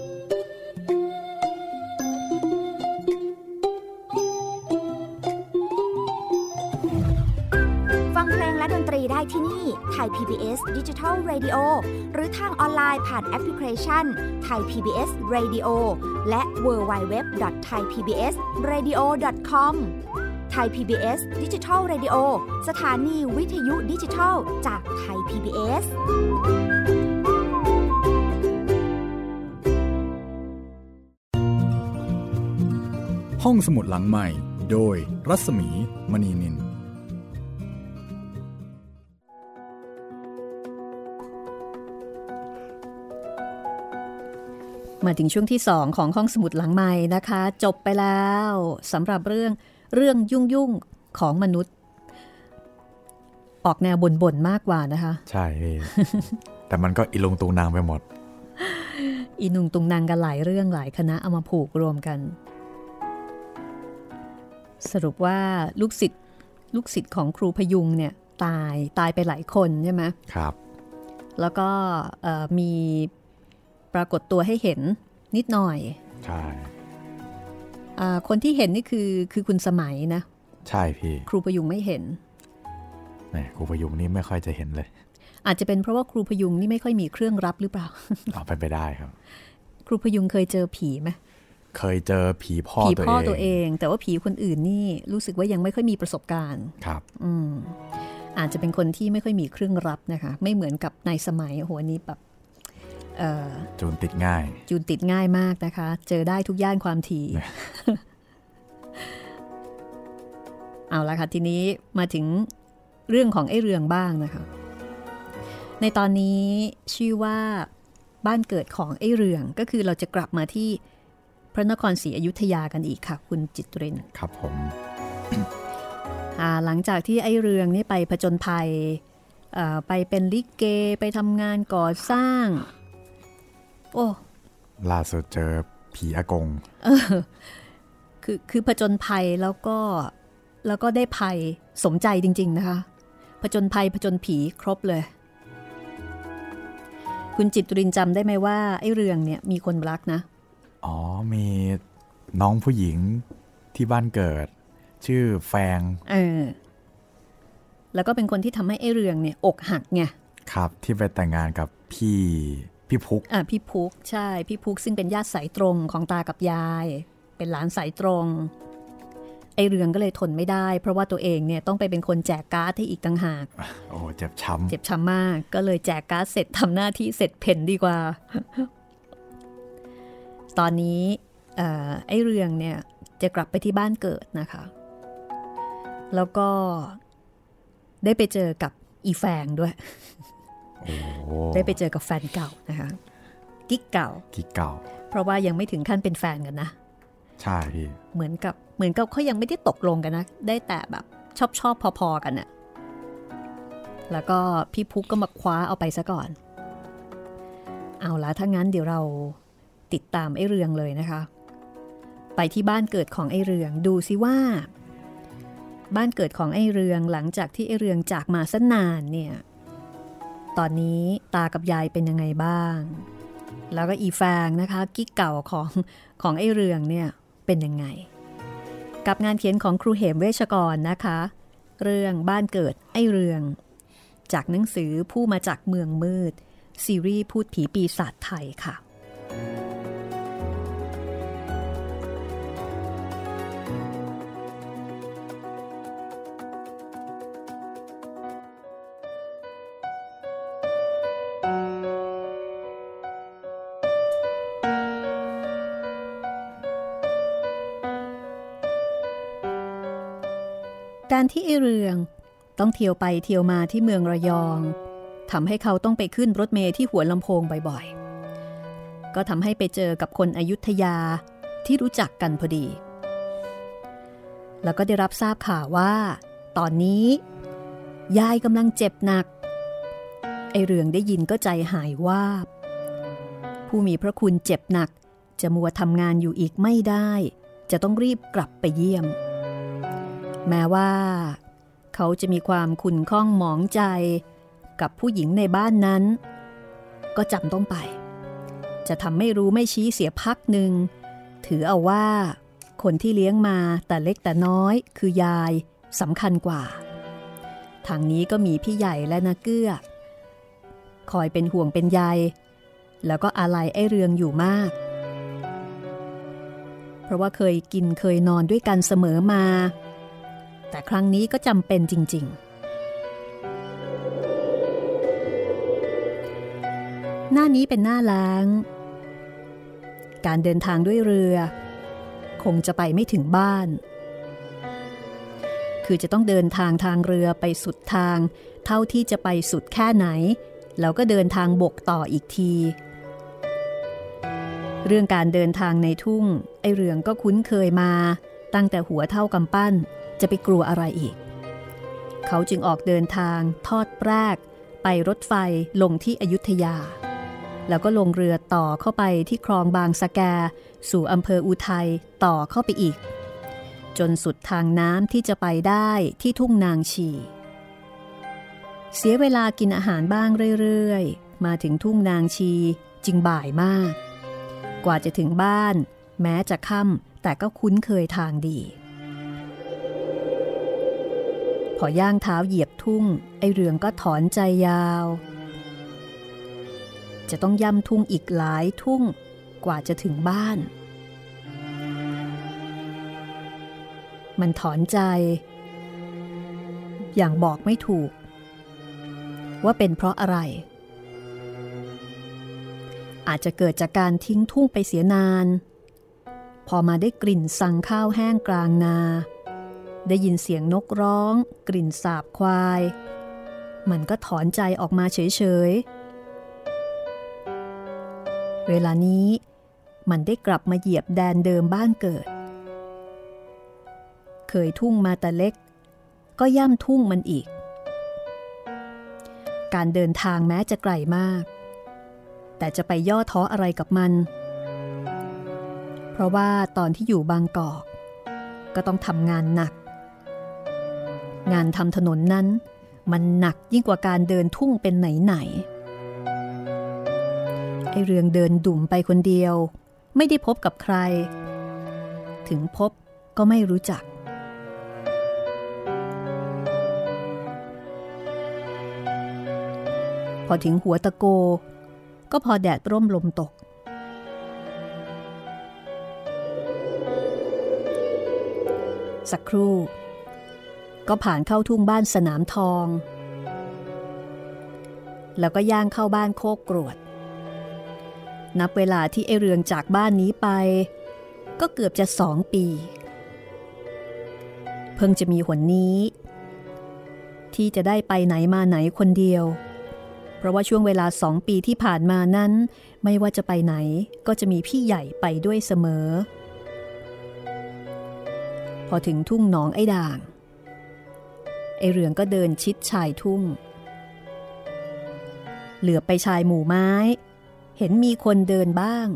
ได้ที่นี่ Thai PBS Digital Radio หรือทางออนไลน์ผ่านแอปพลิเคชันไทย PBS Radio และ w w w t h a i PBS Radio com ไทย PBS Digital Radio สถานีวิทยุดิจิทัลจากไทย PBS ห้องสมุดหลังใหม่ โดยรัศมีมณีนิน มาถึงช่วงที่ 2 ของห้องสมุดหลังใหม่นะคะ จบไปแล้วสำหรับเรื่องเรื่องยุ่งยุ่งๆของมนุษย์ ออกแนวบ่นๆมากกว่านะคะ ใช่พี่แต่มันก็อีลงตุงนางไปหมดอีนุงตุงนางกันหลายเรื่องหลายคณะเอามาผูกรวมกัน สรุปว่าลูกศิษย์ลูกศิษย์ของครูพยุงเนี่ยตายตายไปหลายคนใช่ไหมครับ แล้วก็เอ่อมี ปรากฏตัวให้เห็นนิดหน่อย ใช่อาคนที่เห็นนี่คือคือคุณสมัยนะ ใช่พี่ ครูพยุงไม่เห็นแหมครูพยุงนี่ไม่ค่อยจะเห็นเลย อาจจะเป็นเพราะว่าครูพยุงนี่ไม่ค่อยมีเครื่องรับหรือเปล่าเอาไปนไปได้ครับ ครูพยุงเคยเจอผีไหมเคยเจอผีพ่อผีตัวพ่อเองตัวเอง แต่ว่าผีคนอื่นนี่รู้สึกว่ายังไม่ค่อยมีประสบการณ์ครับ อืมอาจจะเป็นคนที่ไม่ค่อยมีเครื่องรับนะคะ ไม่เหมือนกับในสมัยโอ้โหอันนี้แบบเอ่อ จูนติดง่าย จูนติดง่ายมากนะคะ เจอได้ทุกย่านความถี่เนี่ยเอาละค่ะ ทีนี้มาถึงเรื่องของไอ้เรืองบ้างนะคะ ในตอนนี้ชื่อว่าบ้านเกิดของไอ้เรืองก็คือเราจะกลับมาที่พระนครศรีอยุธยากันอีกค่ะ คุณจิตรินครับผมอ่าหลังจากที่ไอ้เรืองนี่ไปผจญภัยเอ่อไปเป็นลิเกไปทำงานก่อสร้าง โอ้ล่าสุดเจอผีอากงคือคือผจญภัยแล้วก็แล้วก็ได้ภัยสมใจจริง ๆ นะคะผจญภัยผจญผีครบเลย คุณจิตรินจำได้ไหมว่าไอ้เรืองเนี่ยมีคนรักนะ อ๋อมีน้องผู้หญิงที่บ้านเกิด ชื่อแฟง เออ แล้วก็เป็นคนที่ทำให้ไอ้เรืองเนี่ย อกหักไง ครับที่ไปแต่งงานกับพี่ พี่พุกอ่าพี่พุกใช่พี่พุกซึ่งเป็นญาติสายตรงของตากับยาย เป็นหลานสายตรง ไอ้เรืองก็เลยทนไม่ได้ เพราะว่าตัวเองเนี่ยต้องไปเป็นคนแจกการ์ดให้อีกต่างหาก โอ้เจ็บช้ำเจ็บช้ำมากก็เลยแจกการ์ดเสร็จทำหน้าที่เสร็จเพ่นดีกว่า ตอนนี้เอ่อไอ้เรืองเนี่ยจะกลับไปที่บ้านเกิดนะคะ แล้วก็ได้ไปเจอกับอีแฟงด้วยโอ้ ได้ไปเจอกับแฟนเก่านะคะกิ๊กเก่ากี่เก่า เพราะว่ายังไม่ถึงขั้นเป็นแฟนกันนะ ใช่พี่เหมือนกับเหมือนกับเขายังไม่ได้ตกลงกันนะ ได้แต่แบบชอบชอบพอๆกันน่ะแล้วก็พี่พุกก็มาคว้าเอาไปซะก่อน เอาละถ้างั้นเดี๋ยวเราติดตามไอ้เรืองเลยนะคะ ไปที่บ้านเกิดของไอ้เรืองดูสิว่า บ้านเกิดของไอ้เรืองหลังจากที่ไอ้เรืองจากมาสนานเนี่ย ตอนนี้ตากับยายเป็นยังไงบ้าง แล้วก็อีแฟงนะคะ กิ๊กเก่าของของไอเรืองเนี่ยเป็นยังไง กับงานเขียนของครูเหมเวชกรนะคะ เรื่องบ้านเกิดไอเรือง จากหนังสือผู้มาจากเมืองมืด ซีรีส์พูดผีปีศาจไทยค่ะ ที่ไอเรือง ต้องเที่ยวไปเที่ยวมาที่เมืองระยองทำให้เขาต้องไปขึ้นรถเมล์ที่หัวลำโพงบ่อยๆ ก็ทำให้ไปเจอกับคนอยุธยาที่รู้จักกันพอดี แล้วก็ได้รับทราบข่าวว่า ตอนนี้ ยายกำลังเจ็บหนัก ไอเรืองได้ยินก็ใจหายว่าบ ผู้มีพระคุณเจ็บหนัก จะมัวทำงานอยู่อีกไม่ได้ จะต้องรีบกลับไปเยี่ยม แม้ว่า เขาจะมีความขุนข้องหมองใจกับผู้หญิงในบ้านนั้น ก็จำต้องไป จะทำไม่รู้ไม่ชี้เสียพักหนึ่ง ถือเอาว่าคนที่เลี้ยงมาแต่เล็กแต่น้อยคือยายสำคัญกว่า ทางนี้ก็มีพี่ใหญ่และนาเกื้อ คอยเป็นห่วงเป็นใย แล้วก็อาลัยไอเรืองอยู่มาก เพราะว่าเคยกินเคยนอนด้วยกันเสมอมา แต่ครั้งนี้ก็จำเป็นจริง ๆ หน้านี้เป็นหน้าล้างการเดินทางด้วยเรือ คงจะไปไม่ถึงบ้าน คือจะต้องเดินทางทางเรือไปสุดทาง เท่าที่จะไปสุดแค่ไหน แล้วก็เดินทางบกต่ออีกทีเรื่องการเดินทางในทุ่ง ไอเรืองก็คุ้นเคยมา ตั้งแต่หัวเท่ากำปั้น จะไปกลัวอะไรอีก เขาจึงออกเดินทางทอดแปรก ไปรถไฟลงที่อยุธยา แล้วก็ลงเรือต่อเข้าไปที่คลองบางสะแก สู่อำเภออุทัยต่อเข้าไปอีก จนสุดทางน้ำที่จะไปได้ที่ทุ่งนางชีเสียเวลากินอาหารบ้างเรื่อยๆ มาถึงทุ่งนางชีจึงบ่ายมาก กว่าจะถึงบ้าน แม้จะค่ำแต่ก็คุ้นเคยทางดี พอย่างเท้าเหยียบทุ่ง ไอเรืองก็ถอนใจยาว จะต้องย่ำทุ่งอีกหลายทุ่งกว่าจะถึงบ้าน มันถอนใจ อย่างบอกไม่ถูก ว่าเป็นเพราะอะไร อาจจะเกิดจากการทิ้งทุ่งไปเสียนาน พอมาได้กลิ่นสังข้าวแห้งกลางนา ได้ยินเสียงนกร้อง กลิ่นสาบควาย มันก็ถอนใจออกมาเฉยๆ เวลานี้มันได้กลับมาเหยียบแดนเดิมบ้านเกิด เคยทุ่งมาแต่เล็ก ก็ย่ำทุ่งมันอีก การเดินทางแม้จะไกลมาก แต่จะไปย่อท้ออะไรกับมัน เพราะว่าตอนที่อยู่บางกอก ก็ต้องทำงานหนัก งานทำถนนนั้น มันหนักยิ่งกว่าการเดินทุ่งเป็นไหนๆไอเรืองเดินดุ่มไปคนเดียว ไม่ได้พบกับใคร ถึงพบก็ไม่รู้จัก พอถึงหัวตะโก ก็พอแดดร่มลมตก สักครู่ ก็ผ่านเข้าทุ่งบ้านสนามทอง แล้วก็ย่างเข้าบ้านโคกกรวด นับเวลาที่ไอเรืองจากบ้านนี้ไป ก็เกือบจะสองปี เพิ่งจะมีหนนี้ ที่จะได้ไปไหนมาไหนคนเดียว เพราะว่าช่วงเวลาสองปีที่ผ่านมานั้น ไม่ว่าจะไปไหนก็จะมีพี่ใหญ่ไปด้วยเสมอพอถึงทุ่งหนองไอ้ด่าง ไอเรืองก็เดินชิดชายทุ่ง เหลือไปชายหมู่ไม้ เห็นมีคนเดินบ้าง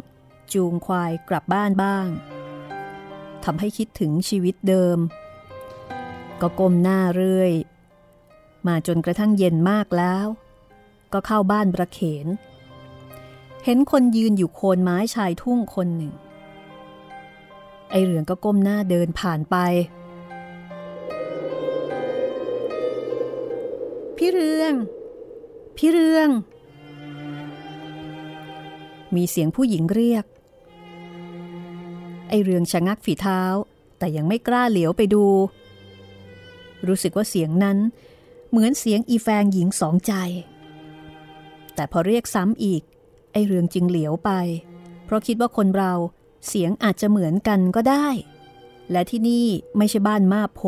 จูงควายกลับบ้านบ้างทำให้คิดถึงชีวิตเดิม ก็ก้มหน้าเรื่อย มาจนกระทั่งเย็นมากแล้ว ก็เข้าบ้านประเขน เห็นคนยืนอยู่โคนไม้ชายทุ่งคนหนึ่ง ไอเหลืองก็ก้มหน้าเดินผ่านไป พี่เรือง พี่เรือง มีเสียงผู้หญิงเรียก ไอเรืองชะงักฝีเท้า แต่ยังไม่กล้าเหลียวไปดู รู้สึกว่าเสียงนั้น เหมือนเสียงอีแฟงหญิงสองใจ แต่พอเรียกซ้ำอีก ไอเรืองจึงเหลียวไป เพราะคิดว่าคนเราเสียงอาจจะเหมือนกันก็ได้ และที่นี่ไม่ใช่บ้านมาโพ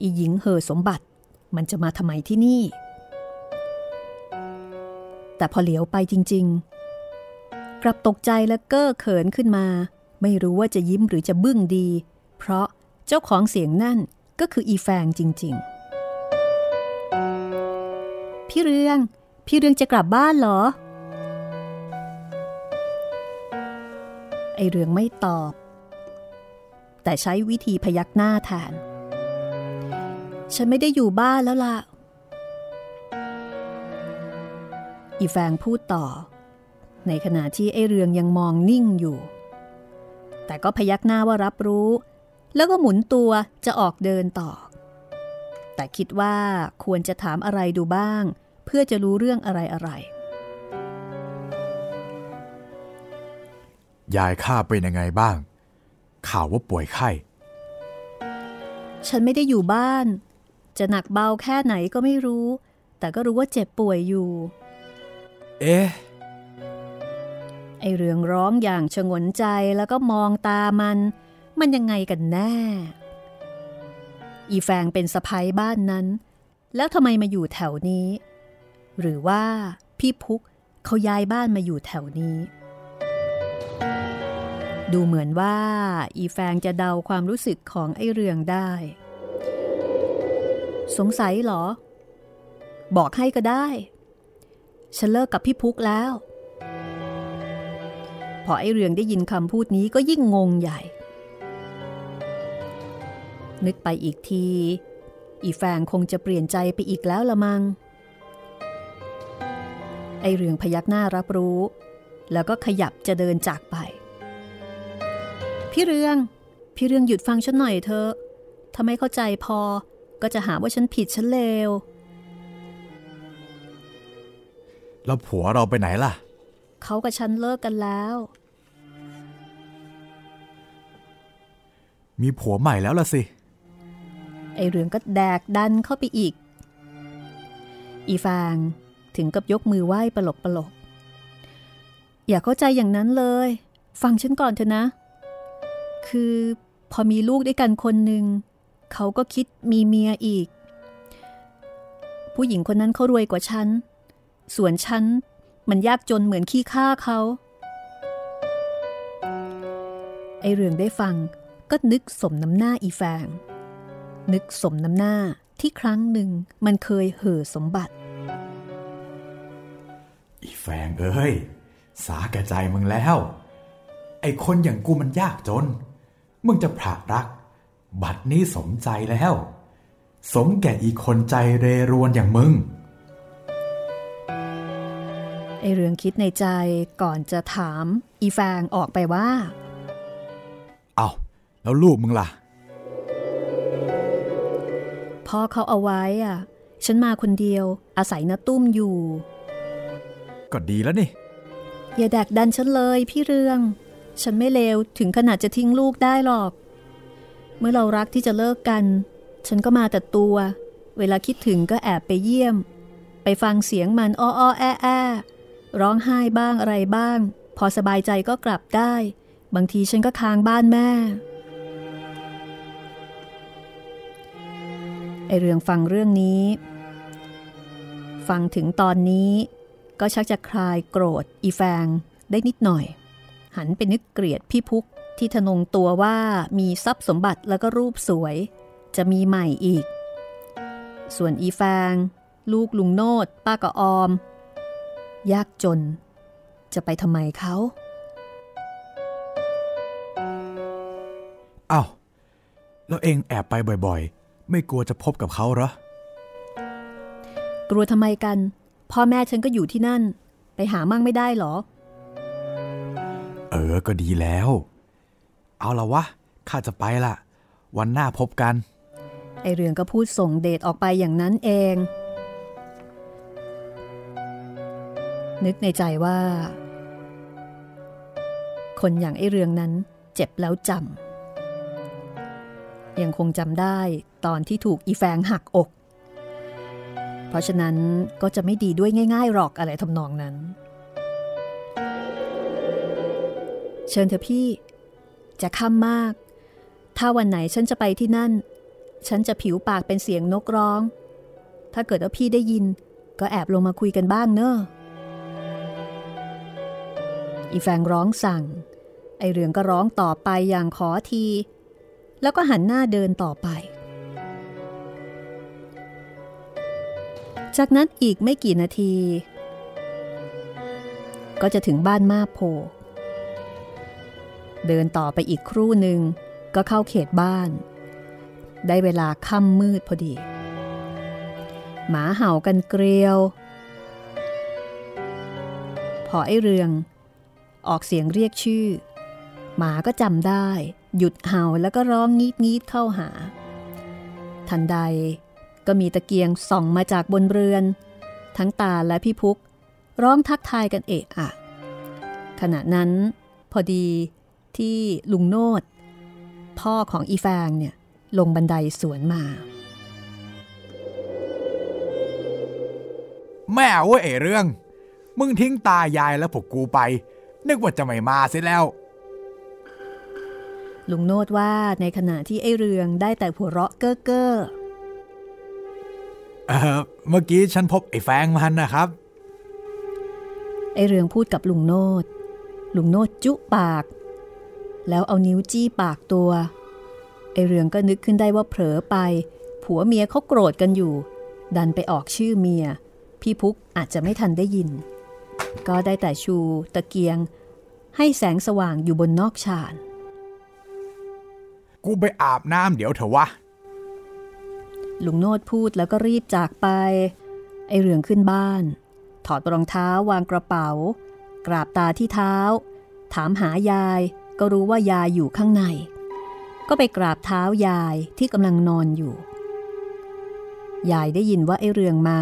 อีหญิงเหอสมบัติ มันจะมาทำไมที่นี่ แต่พอเหลียวไปจริง ๆ กลับตกใจและเก้อเขินขึ้นมา ไม่รู้ว่าจะยิ้มหรือจะบึ้งดี เพราะเจ้าของเสียงนั่นก็คืออีแฟงจริง ๆ พี่เรือง พี่เรืองจะกลับบ้านเหรอ ไอเรืองไม่ตอบ แต่ใช้วิธีพยักหน้าแทน ฉันไม่ได้อยู่บ้านแล้วล่ะ อีแฟงพูดต่อ ในขณะที่ไอเรืองยังมองนิ่งอยู่ แต่ก็พยักหน้าว่ารับรู้ แล้วก็หมุนตัวจะออกเดินต่อ แต่คิดว่าควรจะถามอะไรดูบ้าง เพื่อจะรู้เรื่องอะไรอะไร ยายข้าเป็นยังไงบ้าง ข่าวว่าป่วยไข้ ฉันไม่ได้อยู่บ้าน จะหนักเบาแค่ไหนก็ไม่รู้ แต่ก็รู้ว่าเจ็บป่วยอยู่ เอ๊ะ ไอเรืองร้องอย่างชงนใจแล้วก็มองตามัน มันยังไงกันแน่ อีแฟงเป็นสะพ้ยบ้านนั้น แล้วทำไมมาอยู่แถวนี้ หรือว่าพี่พุกเขาย้ายบ้านมาอยู่แถวนี้ดูเหมือนว่า อีแฟงจะเดาความรู้สึกของไอเรืองได้ สงสัยเหรอ บอกให้ก็ได้ ฉันเลิกกับพี่พุกแล้ว พอไอเรืองได้ยินคำพูดนี้ก็ยิ่งงงใหญ่ นึกไปอีกที อีแฟงคงจะเปลี่ยนใจไปอีกแล้วละมังไอเรืองพยักหน้ารับรู้ แล้วก็ขยับจะเดินจากไป พี่เรือง พี่เรืองหยุดฟังฉันหน่อยเถอะถ้าไม่เข้าใจพอ ก็จะหาว่าฉันผิดฉันเลว แล้วผัวเราไปไหนล่ะ เขากับฉันเลิกกันแล้ว มีผัวใหม่แล้วล่ะสิ ไอเรืองก็แดกดันเข้าไปอีก อีฟางถึงกับยกมือไหว้ปลกปลก อย่าเข้าใจอย่างนั้นเลย ฟังฉันก่อนเถอะนะ คือพอมีลูกด้วยกันคนหนึ่ง เขาก็คิดมีเมียอีก ผู้หญิงคนนั้นเขารวยกว่าฉัน ส่วนฉันมันยากจนเหมือนขี้ข้าเขา ไอเรืองได้ฟังก็นึกสมน้ำหน้าอีแฟง นึกสมน้ำหน้าที่ครั้งหนึ่งมันเคยเห่อสมบัติ อีแฟงเอ้ย สาแก่ใจมึงแล้ว ไอคนอย่างกูมันยากจน มึงจะผลักรัก บัดนี้สมใจแล้ว สมแก่อีคนใจเรรวนอย่างมึง ไอเรืองคิดในใจก่อนจะถามอีแฟงออกไปว่า เอาแล้วลูกมึงล่ะ พ่อเขาเอาไว้อะ ฉันมาคนเดียว อาศัยนาตุ้มอยู่ ก็ดีแล้วนี่ อย่าแดกดันฉันเลยพี่เรือง ฉันไม่เลวถึงขนาดจะทิ้งลูกได้หรอก เมื่อเรารักที่จะเลิกกัน ฉันก็มาแต่ตัว เวลาคิดถึงก็แอบไปเยี่ยม ไปฟังเสียงมันอ้ออ้อแอแอร้องไห้บ้างอะไรบ้าง พอสบายใจก็กลับได้ บางทีฉันก็ค้างบ้านแม่ไอเรื่องฟังเรื่องนี้ ฟังถึงตอนนี้ ก็ชักจะคลายโกรธอีแฟงได้นิดหน่อย หันไปนึกเกลียดพี่พุก ที่ทะนงตัวว่ามีทรัพย์สมบัติแล้วก็รูปสวย จะมีใหม่อีก ส่วนอีแฟงลูกลุงโนดป้ากับออม ยากจน จะไปทำไมเขาอ้าวแล้วเองแอบไปบ่อยๆ ไม่กลัวจะพบกับเขาเหรอ กลัวทำไมกัน พ่อแม่ฉันก็อยู่ที่นั่น ไปหามั่งไม่ได้เหรอ เออ ก็ดีแล้ว เอาละวะ ข้าจะไปละ วันหน้าพบกัน ไอเรืองก็พูดส่งเดชออกไปอย่างนั้นเอง นึกในใจว่า คนอย่างไอเรืองนั้นเจ็บแล้วจำยังคงจำได้ตอนที่ถูกอีแฟงหักอก เพราะฉะนั้นก็จะไม่ดีด้วยง่ายๆหรอกอะไรทำนองนั้น เชิญเถอพี่ จะค่ำมาก ถ้าวันไหนฉันจะไปที่นั่น ฉันจะผิวปากเป็นเสียงนกร้อง ถ้าเกิดว่าพี่ได้ยิน ก็แอบลงมาคุยกันบ้างเนอะอีแฟงร้องสั่ง ไอเรืองก็ร้องต่อไปอย่างขอที แล้วก็หันหน้าเดินต่อไป จากนั้นอีกไม่กี่นาที ก็จะถึงบ้านมาโพ เดินต่อไปอีกครู่หนึ่งก็เข้าเขตบ้าน ได้เวลาค่ำมืดพอดี หมาเห่ากันเกลียว พอไอเรือง ออกเสียงเรียกชื่อ หมาก็จำได้ หยุดเห่าแล้วก็ร้องงีดงีดเข้าหา ทันใดก็มีตะเกียงส่องมาจากบนเรือน ทั้งตาและพี่พุก ร้องทักทายกันเอะอะขณะนั้น พอดี ที่ลุงโนดพ่อของอีแฟงเนี่ยลงบันไดสวนมา แม่เว้ยไอ้เรื่อง มึงทิ้งตายายแล้วพวกกูไป นึกว่าจะไม่มาเสียแล้ว ลุงโนดว่าในขณะที่ไอ้เรืองได้แต่หัวเราะเก้อเก้อเออเมื่อกี้ฉันพบไอ้แฟงมันนะครับ ไอ้เรืองพูดกับลุงโนดลุงโนดจุปาก แล้วเอานิ้วจี้ปากตัว ไอ้เรืองก็นึกขึ้นได้ว่าเผลอไป ผัวเมียเขาโกรธกันอยู่ ดันไปออกชื่อเมีย พี่พุกอาจจะไม่ทันได้ยิน ก็ได้แต่ชูตะเกียง ให้แสงสว่างอยู่บนนอกชานกูไปอาบน้ำเดี๋ยวเถอะวะ ลุงโนดพูดแล้วก็รีบจากไป ไอเรืองขึ้นบ้าน ถอดรองเท้าวางกระเป๋า กราบตาที่เท้า ถามหายาย ก็รู้ว่ายายอยู่ข้างใน ก็ไปกราบเท้ายายที่กำลังนอนอยู่ ยายได้ยินว่าไอเรืองมา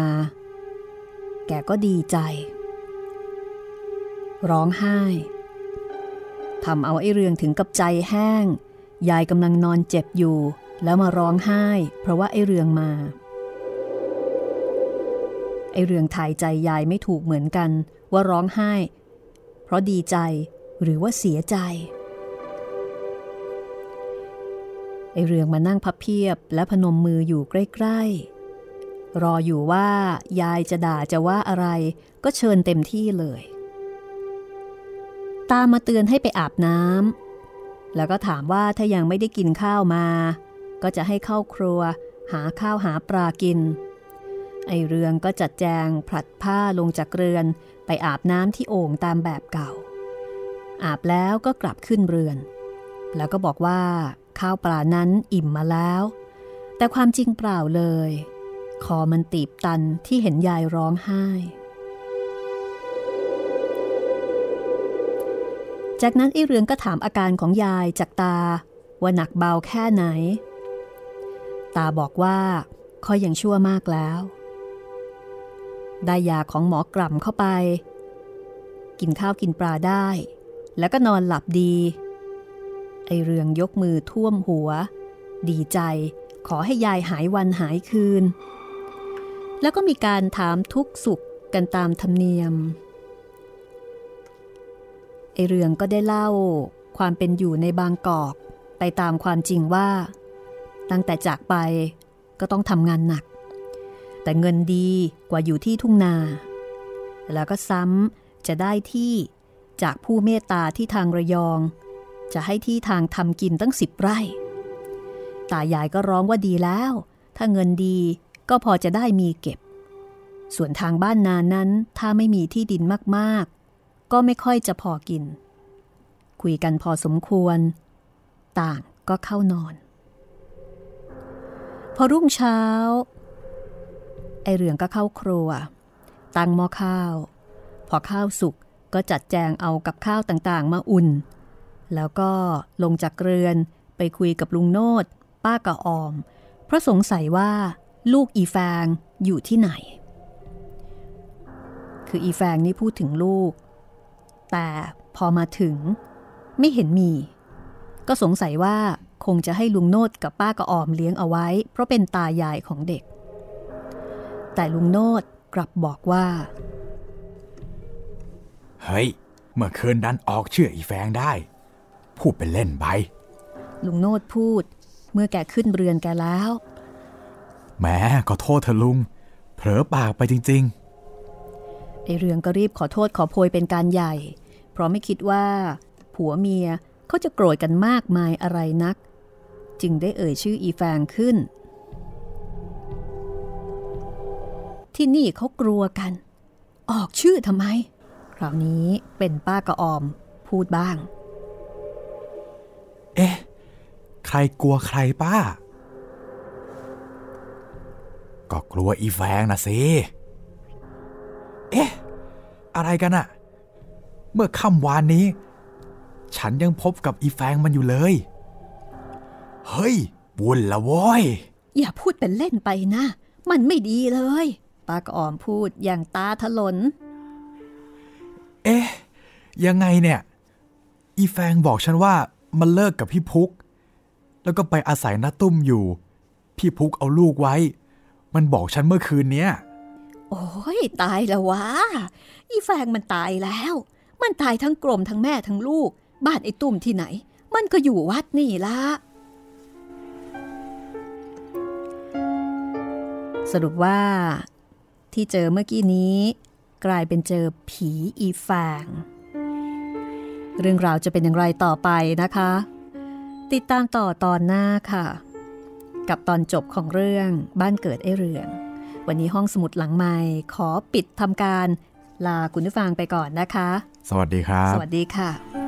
แกก็ดีใจ ร้องไห้ทำเอาไอเรืองถึงกับใจแห้ง ยายกำลังนอนเจ็บอยู่ แล้วมาร้องไห้ เพราะว่าไอ้เรืองมา ไอ้เรืองถ่ายใจยายไม่ถูกเหมือนกัน ว่าร้องไห้ เพราะดีใจหรือว่าเสียใจ ไอเรืองมานั่งพับเพียบและพนมมืออยู่ใกล้ๆ รออยู่ว่ายายจะด่าจะว่าอะไรก็เชิญเต็มที่เลย ตามมาเตือนให้ไปอาบน้ำแล้วก็ถามว่าถ้ายังไม่ได้กินข้าวมา ก็จะให้เข้าครัว หาข้าวหาปลากิน ไอเรืองก็จัดแจงผลัดผ้าลงจากเรือนไปอาบน้ำที่โอ่งตามแบบเก่า อาบแล้วก็กลับขึ้นเรือน แล้วก็บอกว่า ข้าวปลานั้นอิ่มมาแล้ว แต่ความจริงเปล่าเลย คอมันตีบตันที่เห็นยายร้องไห้ จากนั้นไอ้เรืองก็ถามอาการของยายจากตา ว่าหนักเบาแค่ไหน ตาบอกว่าค่อยยังชั่วมากแล้ว ได้ยาของหมอกล่ำเข้าไป กินข้าวกินปลาได้ แล้วก็นอนหลับดี ไอเรืองยกมือท่วมหัว ดีใจขอให้ยายหายวันหายคืน แล้วก็มีการถามทุกสุขกันตามธรรมเนียม ไอเรืองก็ได้เล่าความเป็นอยู่ในบางกอก ไปตามความจริงว่า ตั้งแต่จากไปก็ต้องทำงานหนัก แต่เงินดีกว่าอยู่ที่ทุ่งนา แล้วก็ซ้ำจะได้ที่จากผู้เมตตาที่ทางระยอง จะให้ที่ทางทำกินตั้งสิบไร่ ตายายก็ร้องว่าดีแล้ว ถ้าเงินดีก็พอจะได้มีเก็บ ส่วนทางบ้านนานั้นถ้าไม่มีที่ดินมากๆ ก็ไม่ค่อยจะพอกิน คุยกันพอสมควร ต่างก็เข้านอน พอรุ่งเช้า ไอเรืองก็เข้าครัว ตั้งหม้อข้าว พอข้าวสุกก็จัดแจงเอากับข้าวต่างๆ มาอุ่น แล้วก็ลงจากเรือนไปคุยกับลุงโนดป้ากะออม เพราะสงสัยว่าลูกอีแฟงอยู่ที่ไหน คืออีแฟงนี่พูดถึงลูก แต่พอมาถึงไม่เห็นมี ก็สงสัยว่าคงจะให้ลุงโนดกับป้ากะออมเลี้ยงเอาไว้ เพราะเป็นตายายของเด็ก แต่ลุงโนดกลับบอกว่า เฮ้ย เมื่อคืนดันออกเชื่ออีแฟงได้ พูดเป็นเล่นไป ลุงโนดพูด เมื่อแกขึ้นเรือนแกแล้ว แหมขอโทษเธอะลุง เผลอปากไปจริงไอเรืองก็รีบขอโทษขอโพยเป็นการใหญ่ เพราะไม่คิดว่า ผัวเมียเขาจะโกรธกันมากมายอะไรนัก จึงได้เอ่ยชื่ออีแฟงขึ้น ที่นี่เขากลัวกัน ออกชื่อทำไม คราวนี้เป็นป้ากระออมพูดบ้างๆ เอ๊ะ ใครกลัวใครป้า ก็กลัวอีแฟงนะสิ เอ๊ะ อะไรกันอะเมื่อค่ำวานนี้ ฉันยังพบกับอีแฟงมันอยู่เลย เฮ้ยวุ่นละโว้ย อย่าพูดเป็นเล่นไปนะ มันไม่ดีเลย ป้ากระออมพูดอย่างตาถลน เอ๊ะ ยังไงเนี่ย อีแฟงบอกฉันว่า มันเลิกกับพี่พุก แล้วก็ไปอาศัยน้าตุ้มอยู่ พี่พุกเอาลูกไว้ มันบอกฉันเมื่อคืนเนี้ย โอ้ยตายแล้ววะ อีแฟงมันตายแล้ว มันตายทั้งกลมทั้งแม่ทั้งลูก บ้านไอ้ตุ่มที่ไหน มันก็อยู่วัดนี่ละสรุปว่าที่เจอเมื่อกี้นี้ กลายเป็นเจอผีอีแฟง เรื่องราวจะเป็นอย่างไรต่อไปนะคะ ติดตามต่อตอนหน้าค่ะ กับตอนจบของเรื่องบ้านเกิดไอ้เรือง วันนี้ห้องสมุดหลังใหม่ขอปิดทำการลาคุณผู้ฟังไปก่อนนะคะ สวัสดีครับ สวัสดีค่ะ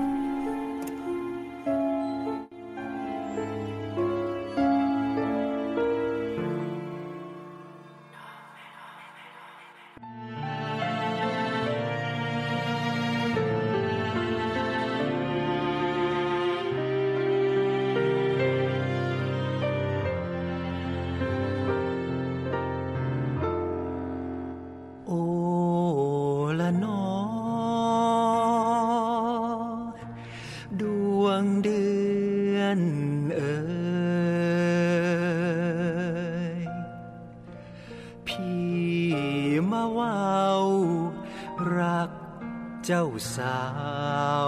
สา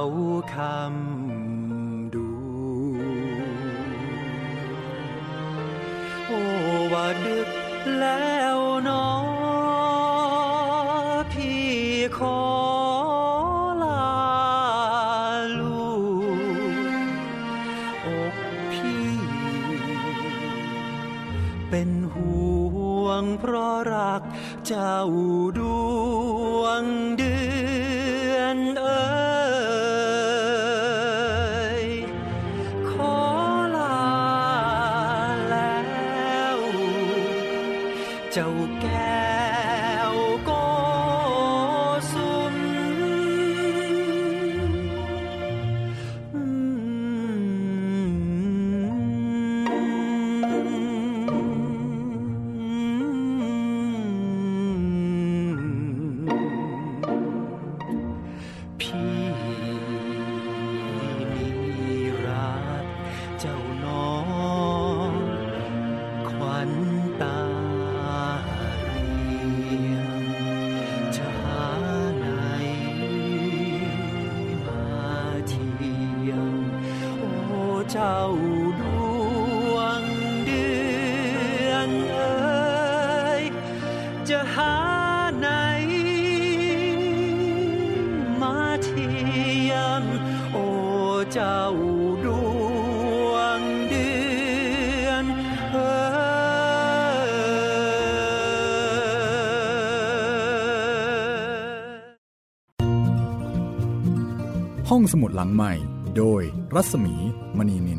วคำดู โอ้ว่าดึกแล้วนอพี่ขอลาลูกอกพี่ เป็นห่วงเพราะรักเจ้าดู หลังใหม่ โดยรัศมีมณีนิน